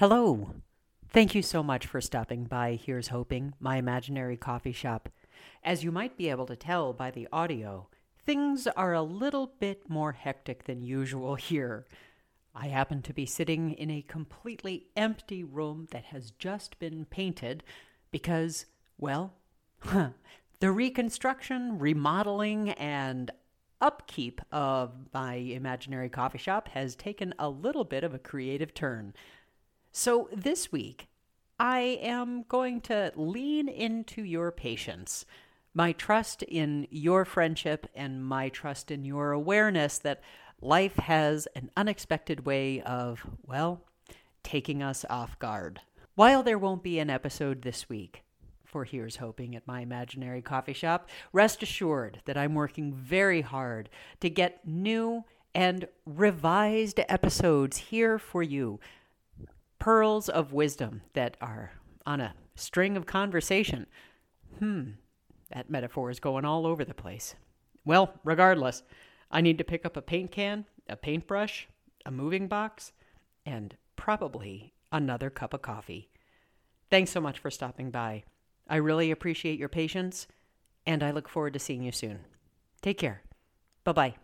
Hello. Thank you so much for stopping by Here's Hoping, my imaginary coffee shop. As you might be able to tell by the audio, things are a little bit more hectic than usual here. I happen to be sitting in a completely empty room that has just been painted because, well, the reconstruction, remodeling, and upkeep of my imaginary coffee shop has taken a little bit of a creative turn. So this week, I am going to lean into your patience, my trust in your friendship, and my trust in your awareness that life has an unexpected way of, well, taking us off guard. While there won't be an episode this week, for Here's Hoping at my imaginary coffee shop, rest assured that I'm working very hard to get new and revised episodes here for you. Pearls of wisdom that are on a string of conversation. Hmm, that metaphor is going all over the place. Well, regardless, I need to pick up a paint can, a paintbrush, a moving box, and probably another cup of coffee. Thanks so much for stopping by. I really appreciate your patience, and I look forward to seeing you soon. Take care. Bye bye.